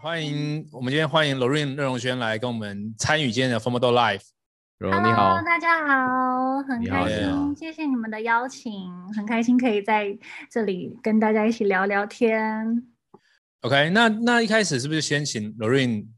欢迎我们今天欢迎 Loreen 任容萱来跟我们参与今天的 FOMODOP Live。Hello, 你好，大家好，很开心，谢谢你们的邀请，很开心可以在这里跟大家一起聊聊天。OK，那那一开始是不是先请 Lorraine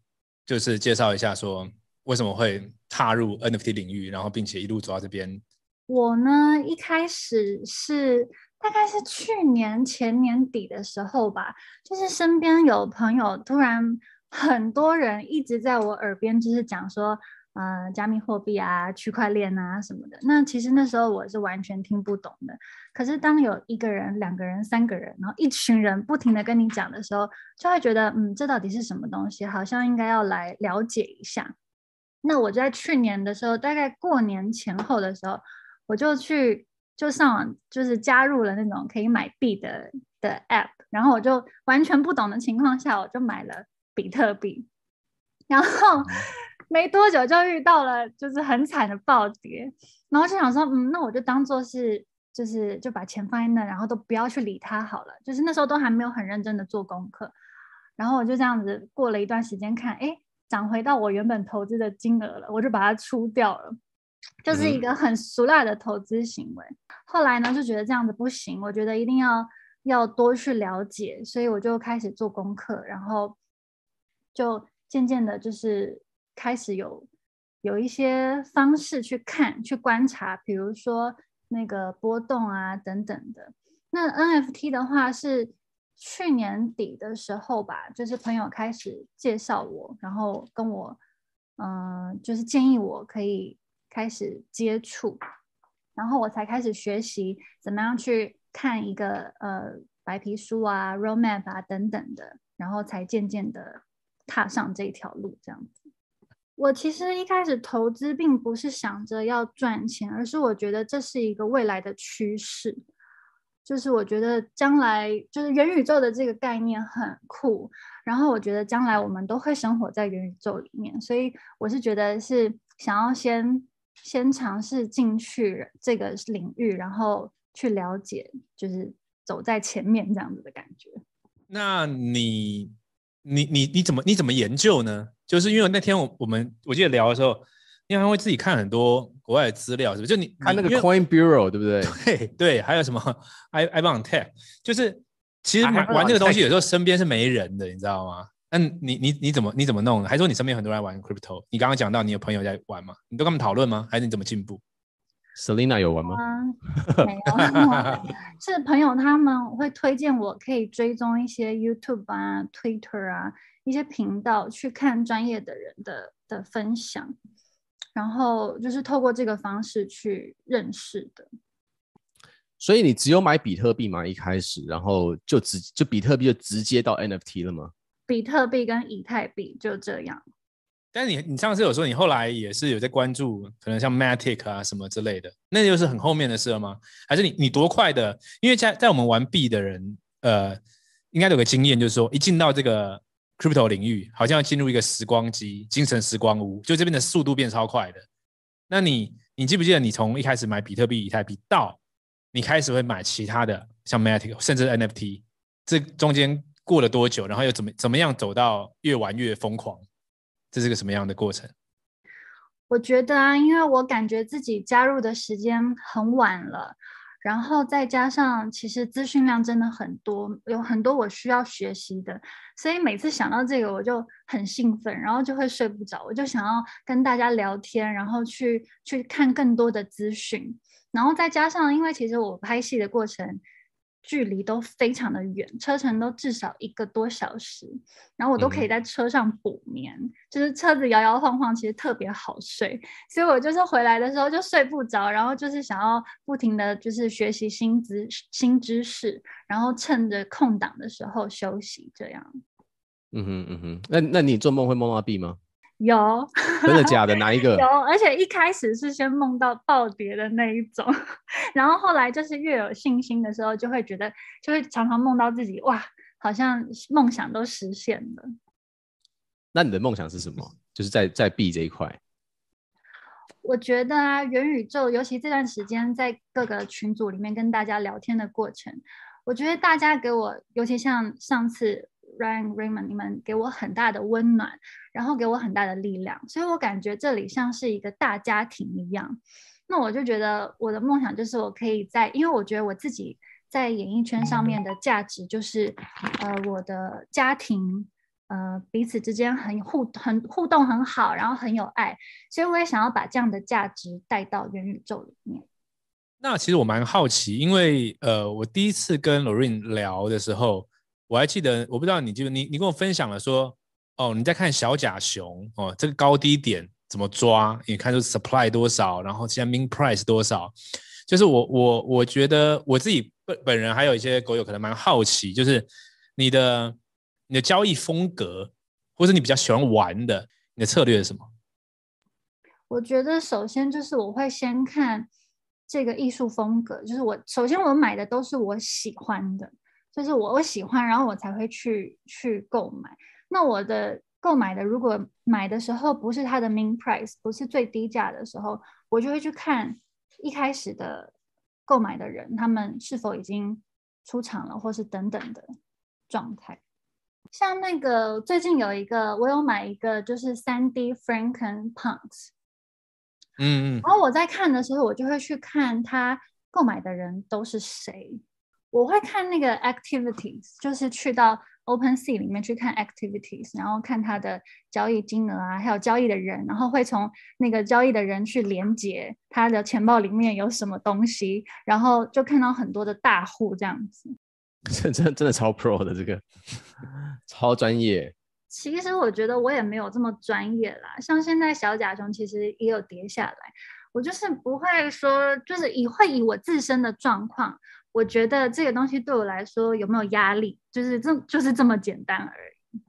就是介绍一下，说为什么会踏入 NFT 领域，然后并且一路走到这边？我呢，一开始是大概是去年前年底的时候吧，就是身边有朋友突然很多人一直在我耳边就是讲说。呃，加密货币啊，区块链啊什么的，那其实那时候我是完全听不懂的。可是当有一个人、两个人、三个人，然后一群人不停的跟你讲的时候，就会觉得，嗯，这到底是什么东西？好像应该要来了解一下。那我在去年的时候，大概过年前后的时候，我就去就上网，就是加入了那种可以买币的的 app，然后我就完全不懂的情况下，我就买了比特币，然后。没多久就遇到了，就是很惨的暴跌，然后就想说，嗯，那我就当做是，就是就把钱放在那，然后都不要去理它好了。就是那时候都还没有很认真的做功课，然后我就这样子过了一段时间，看，哎，涨回到我原本投资的金额了，我就把它出掉了，就是一个很俗辣的投资行为。后来呢，就觉得这样子不行，我觉得一定要要多去了解，所以我就开始做功课，然后就渐渐的，就是。开始有有一些方式去看、去观察，比如说那个波动啊等等的。那 NFT 的话是去年底的时候吧，就是朋友开始介绍我，然后跟我嗯、呃，就是建议我可以开始接触，然后我才开始学习怎么样去看一个呃白皮书啊、roadmap 啊等等的，然后才渐渐的踏上这条路，这样子。我其实一开始投资并不是想着要赚钱，而是我觉得这是一个未来的趋势。就是我觉得将来就是元宇宙的这个概念很酷，然后我觉得将来我们都会生活在元宇宙里面，所以我是觉得是想要先先尝试进去这个领域，然后去了解，就是走在前面这样子的感觉。那你你你你怎么你怎么研究呢？就是因为那天我我们我记得聊的时候，因为他会自己看很多国外的资料，是不是？就你看那个 Coin Bureau 对不对？对对，还有什么 I iBond Tech，就是其实玩这个东西有时候身边是没人的，你知道吗？嗯，你你你怎么你怎么弄？还说你身边很多人玩 Crypto？你刚刚讲到你有朋友在玩吗？你都跟他们讨论吗？还是你怎么进步？Selina 有玩吗？没有，是朋友他们会推荐我可以追踪一些 YouTube 啊、Twitter 啊。一些频道去看专业的人的的分享，然后就是透过这个方式去认识的。所以你只有买比特币吗？一开始，然后就直就比特币就直接到 NFT 了吗？比特币跟以太币就这样。但你你上次有说你后来也是有在关注，可能像 Matic 啊什么之类的，那就是很后面的事了吗？还是你你多快的？因为在在我们玩币的人，呃，应该有个经验，就是说一进到这个。Crypto 领域好像要进入一个时光机、精神时光屋，就这边的速度变超快的。那你，你记不记得你从一开始买比特币、以太币到你开始会买其他的，像 Matic 甚至 NFT，这中间过了多久？然后又怎么怎么样走到越玩越疯狂？这是个什么样的过程？我觉得啊，因为我感觉自己加入的时间很晚了。然后再加上，其实资讯量真的很多，有很多我需要学习的，所以每次想到这个我就很兴奋，然后就会睡不着，我就想要跟大家聊天，然后去去看更多的资讯，然后再加上，因为其实我拍戏的过程。距离都非常的远，车程都至少一个多小时，然后我都可以在车上补眠，嗯、就是车子摇摇晃晃，其实特别好睡，所以我就是回来的时候就睡不着，然后就是想要不停的就是学习新知新知识，然后趁着空档的时候休息，这样。嗯哼嗯哼，那那你做梦会梦到 B 吗？有，真的假的？哪一个？有，而且一开始是先梦到暴跌的那一种，然后后来就是越有信心的时候，就会觉得，就会常常梦到自己哇，好像梦想都实现了。那你的梦想是什么？就是在在币这一块。我觉得啊，元宇宙，尤其这段时间在各个群组里面跟大家聊天的过程，我觉得大家给我，尤其像上次 Ryan Raymond，你们给我很大的温暖，然后给我很大的力量，所以我感觉这里像是一个大家庭一样。那我就觉得我的梦想就是我可以在，因为我觉得我自己在演艺圈上面的价值就是，呃，我的家庭，呃，彼此之间很互很互动很好，然后很有爱，所以我也想要把这样的价值带到元宇宙里面。那其实我蛮好奇，因为呃，我第一次跟 Lorraine 聊的时候，我还记得，我不知道你记得，你你跟我分享了说，哦，你在看小甲熊哦，这个高低点怎么抓？你看出 supply 多少，然后现在 min price 多少？就是我我我觉得我自己本本人还有一些狗友可能蛮好奇，就是你的你的交易风格，或者你比较喜欢玩的，你的策略是什么？我觉得首先就是我会先看。这个艺术风格就是我首先我买的都是我喜欢的，就是我我喜欢，然后我才会去去购买。那我的购买的，如果买的时候不是它的 min price，不是最低价的时候，我就会去看一开始的购买的人，他们是否已经出场了，或是等等的状态。像那个最近有一个，我有买一个就是三 D Franken Punks。嗯嗯，然后我在看的时候，我就会去看他购买的人都是谁。我会看那个 activities，就是去到 OpenSea 里面去看 activities，然后看它的交易金额啊，还有交易的人，然后会从那个交易的人去连接他的钱包里面有什么东西，然后就看到很多的大户这样子。真真真的超 pro 的这个，超专业。其实我觉得我也没有这么专业啦，像现在小甲熊其实也有跌下来，我就是不会说，就是以会以我自身的状况，我觉得这个东西对我来说有没有压力，就是这就是这么简单而已。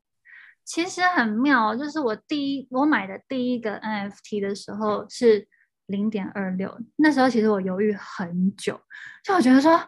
其实很妙，就是我第一我买的第一个 NFT 的时候是零点二六，那时候其实我犹豫很久，就我觉得说。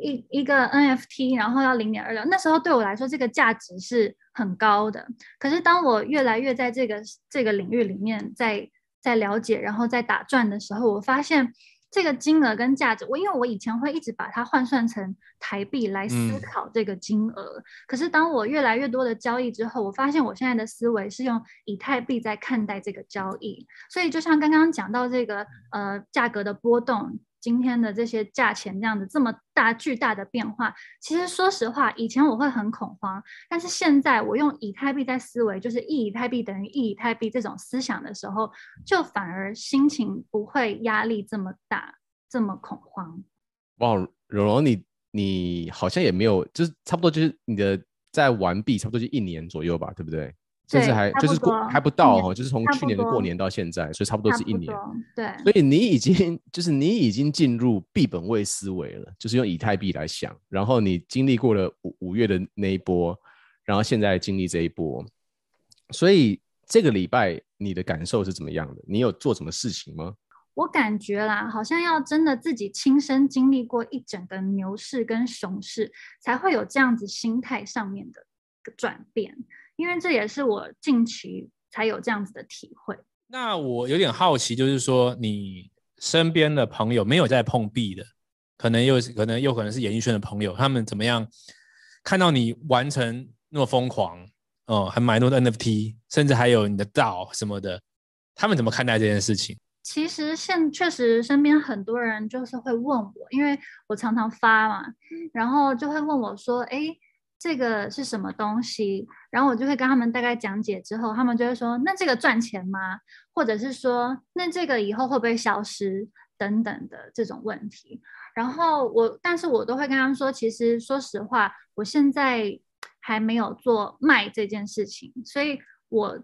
一一个 NFT，然后要零点二六，那时候对我来说这个价值是很高的。可是当我越来越在这个这个领域里面在在了解，然后在打转的时候，我发现这个金额跟价值，我因为我以前会一直把它换算成台币来思考这个金额，嗯、可是当我越来越多的交易之后，我发现我现在的思维是用以太币在看待这个交易。所以就像刚刚讲到这个呃价格的波动。今天的这些价钱这样子这么大巨大的变化，其实说实话，以前我会很恐慌，但是现在我用以太币在思维，就是一以太币等于一以太币这种思想的时候，就反而心情不会压力这么大，这么恐慌。哇，蓉蓉，你你好像也没有，就是差不多就是你的在玩币差不多就一年左右吧，对不对？甚至还就是过还不到哦，就是从去年的过年到现在，所以差不多是一年。对，所以你已经就是你已经进入币本位思维了，就是用以太币来想。然后你经历过了五五月的那一波，然后现在经历这一波，所以这个礼拜你的感受是怎么样的？你有做什么事情吗？我感觉啦，好像要真的自己亲身经历过一整个牛市跟熊市，才会有这样子心态上面的转变。因为这也是我近期才有这样子的体会。那我有点好奇，就是说你身边的朋友没有在碰壁的，可能又可能又可能是演艺圈的朋友，他们怎么样看到你完成那么疯狂，哦，还买那么多 NFT，甚至还有你的 DAO 什么的，他们怎么看待这件事情？其实现确实身边很多人就是会问我，因为我常常发嘛，然后就会问我说：“哎。”这个是什么东西？然后我就会跟他们大概讲解之后，他们就会说：“那这个赚钱吗？”或者是说：“那这个以后会不会消失？”等等的这种问题。然后我，但是我都会跟他们说，其实说实话，我现在还没有做卖这件事情，所以我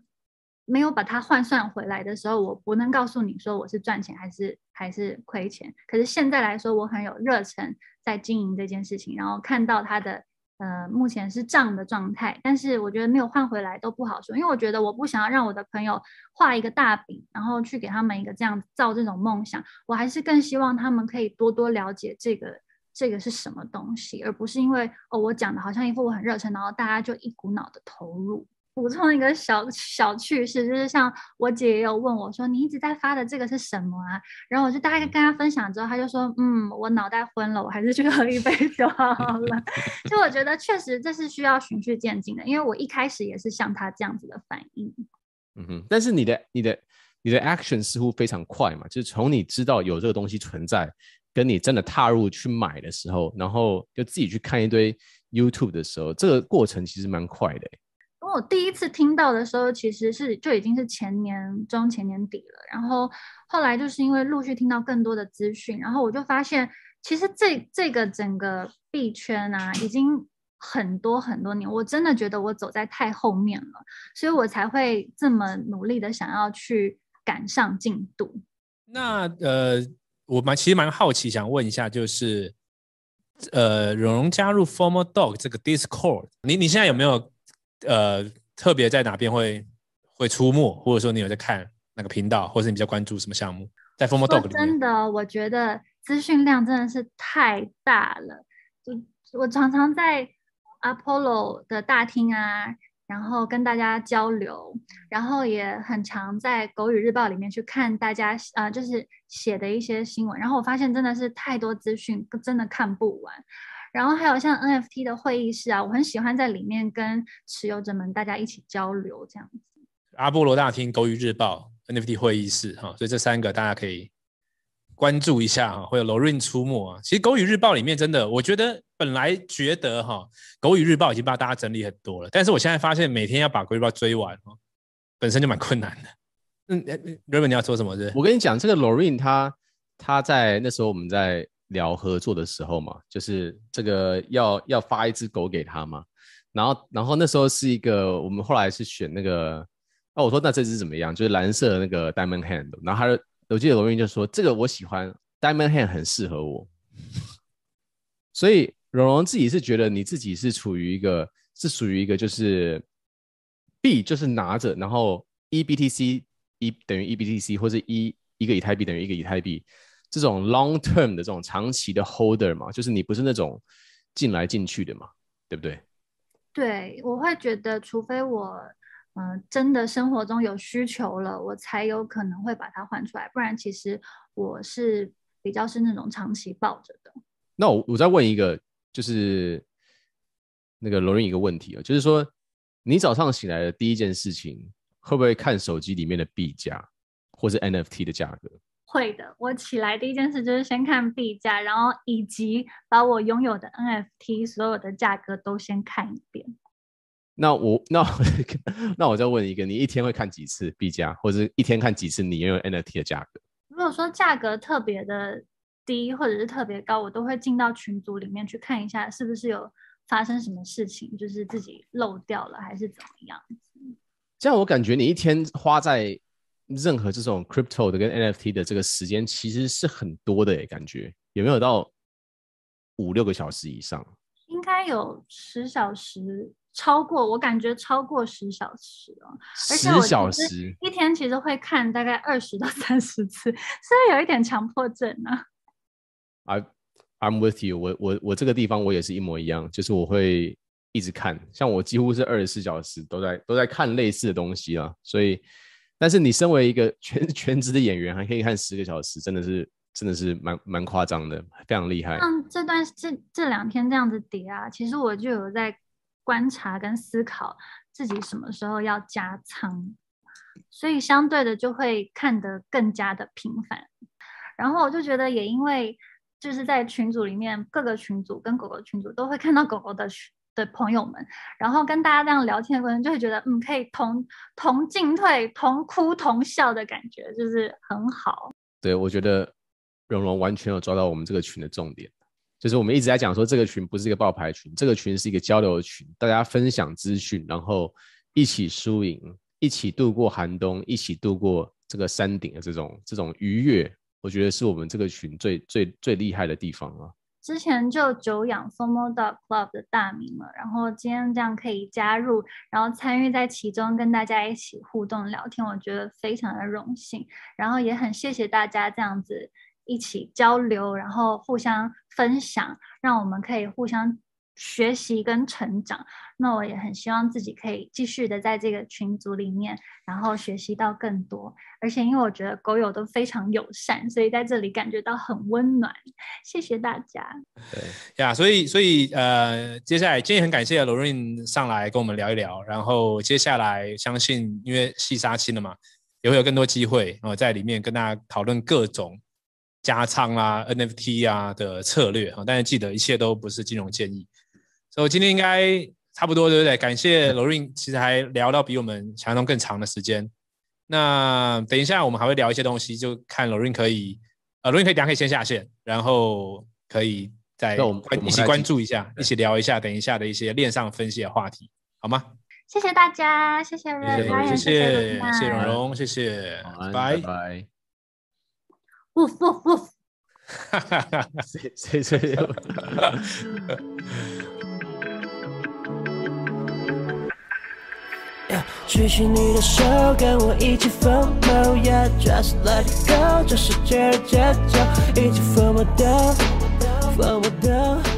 没有把它换算回来的时候，我不能告诉你说我是赚钱还是还是亏钱。可是现在来说，我很有热忱在经营这件事情，然后看到它的。呃，目前是涨的状态，但是我觉得没有换回来都不好说，因为我觉得我不想要让我的朋友画一个大饼，然后去给他们一个这样造这种梦想，我还是更希望他们可以多多了解这个这个是什么东西，而不是因为哦我讲的好像一副我很热忱，然后大家就一股脑的投入。补充一个小小趣事，就是像我姐也有问我说：“你一直在发的这个是什么啊？”然后我就大概跟她分享之后，她就说：“嗯，我脑袋昏了，我还是去喝一杯就好了。”就我觉得确实这是需要循序渐进的，因为我一开始也是像她这样子的反应。嗯哼，但是你的你的你的 action 似乎非常快嘛，就是从你知道有这个东西存在，跟你真的踏入去买的时候，然后就自己去看一堆 YouTube 的时候，这个过程其实蛮快的。我第一次听到的时候，其实是就已经是前年中前年底了，然后后来就是因为陆续听到更多的资讯，然后我就发现，其实这这个整个币圈啊，已经。很多很多年，我真的觉得我走在太后面了，所以我才会这么努力的想要去赶上进度。那呃，我蛮其实蛮好奇，想问一下，就是呃，蓉蓉加入 Formal Dog 这个 Discord，你你现在有没有呃特别在哪边会会出没，或者说你有在看哪个频道，或者是你比较关注什么项目？在 Formal Dog 里面，真的，我觉得资讯量真的是太大了，就我常常在。Apollo 的大厅啊，然后跟大家交流，然后也很常在狗语日报里面去看大家啊、呃，就是写的一些新闻。然后我发现真的是太多资讯，真的看不完。然后还有像 NFT 的会议室啊，我很喜欢在里面跟持有者们大家一起交流这样子。阿波罗大厅、狗语日报、NFT 会议室哈，所以这三个大家可以。关注一下哈，会有 Lorraine 出没啊。其实《狗语日报》里面真的，我觉得本来觉得哈，《狗语日报》已经帮大家整理很多了，但是我现在发现每天要把《狗语日报》追完哦，本身就蛮困难的。嗯，Raymond 你要说什么？是？我跟你讲，这个 Lorraine 他他在那时候我们在聊合作的时候嘛，就是这个要要发一只狗给他嘛，然后然后那时候是一个我们后来是选那个，哦，我说那这只怎么样？就是蓝色的那个 Diamond Hand，然后他。我记得罗云就说：“这个我喜欢，Diamond Hand 很适合我。”所以蓉蓉自己是觉得你自己是处于一个，是属于一个就是 B，就是拿着，然后 EBTC 一等于 EBTC 或者一一个以太币等于一个以太币这种 long term 的这种长期的 holder 嘛，就是你不是那种进来进去的嘛，对不对？对，我会觉得，除非我。嗯、呃，真的生活中有需求了，我才有可能会把它换出来，不然其实我是比较是那种长期抱着的。那我我再问一个，就是那个 Lorraine 一个问题啊，就是说你早上醒来的第一件事情，会不会看手机里面的币价或是 NFT 的价格？会的，我起来第一件事就是先看币价，然后以及把我拥有的 NFT 所有的价格都先看一遍。那我那 那我再问一个，你一天会看几次币价，或者是一天看几次你拥有 NFT 的价格？如果说价格特别的低，或者是特别高，我都会进到群组里面去看一下，是不是有发生什么事情，就是自己漏掉了还是怎么样？这样我感觉你一天花在任何这种 crypto 的跟 NFT 的这个时间其实是很多的诶，感觉有没有到五六个小时以上？应该有十小时。超过我感觉超过十小时哦，十小时一天其实会看大概二十到三十次，虽然有一点强迫症啊。I I'm with you，我我我这个地方我也是一模一样，就是我会一直看，像我几乎是二十四小时都在都在看类似的东西啊。所以，但是你身为一个全 全职的演员，还可以看十个小时，真的是真的是蛮蛮夸张的，非常厉害。像这段这这两天这样子叠啊，其实我就有在。观察跟思考自己什么时候要加仓，所以相对的就会看得更加的频繁。然后我就觉得，也因为就是在群组里面，各个群组跟狗狗群组都会看到狗狗的的朋友们，然后跟大家这样聊天的过程，就会觉得嗯，可以同同进退、同哭同笑的感觉，就是很好。对，我觉得蓉蓉完全有抓到我们这个群的重点。就是我们一直在讲说，这个群不是一个爆牌群，这个群是一个交流群，大家分享资讯，然后一起输赢，一起度过寒冬，一起度过这个山顶的这种这种愉悦，我觉得是我们这个群最最最厉害的地方啊。之前就久仰 Formal Dog Club 的大名了，然后今天这样可以加入，然后参与在其中，跟大家一起互动聊天，我觉得非常的荣幸，然后也很谢谢大家这样子。一起交流，然后互相分享，让我们可以互相学习跟成长。那我也很希望自己可以继续的在这个群组里面，然后学习到更多。而且因为我觉得狗友都非常友善，所以在这里感觉到很温暖。谢谢大家。对呀，所以所以呃，接下来今天很感谢 Lorraine 上来跟我们聊一聊。然后接下来相信因为细杀青了嘛，也会有更多机会哦，在里面跟大家讨论各种加仓啊、NFT 啊的策略啊。但是记得一切都不是金融建议。所以今天应该。差不多对不对？感谢 Lorraine，其实还聊到比我们想象中更长的时间。那等一下我们还会聊一些东西，就看 Lorraine 可以，呃，Lorraine 可以等下可以先下线，然后可以再一起关注一下，一起聊一下等一下的一些链上分析的话题，好吗？谢谢大家，谢谢 Ray，谢谢谢谢蓉蓉，谢谢，拜拜。呜呜呜，哈哈哈，谁谁谁？举起你的手，跟我一起疯魔，Yeah，just let it go，这世界的节奏，一起疯魔的，疯魔的。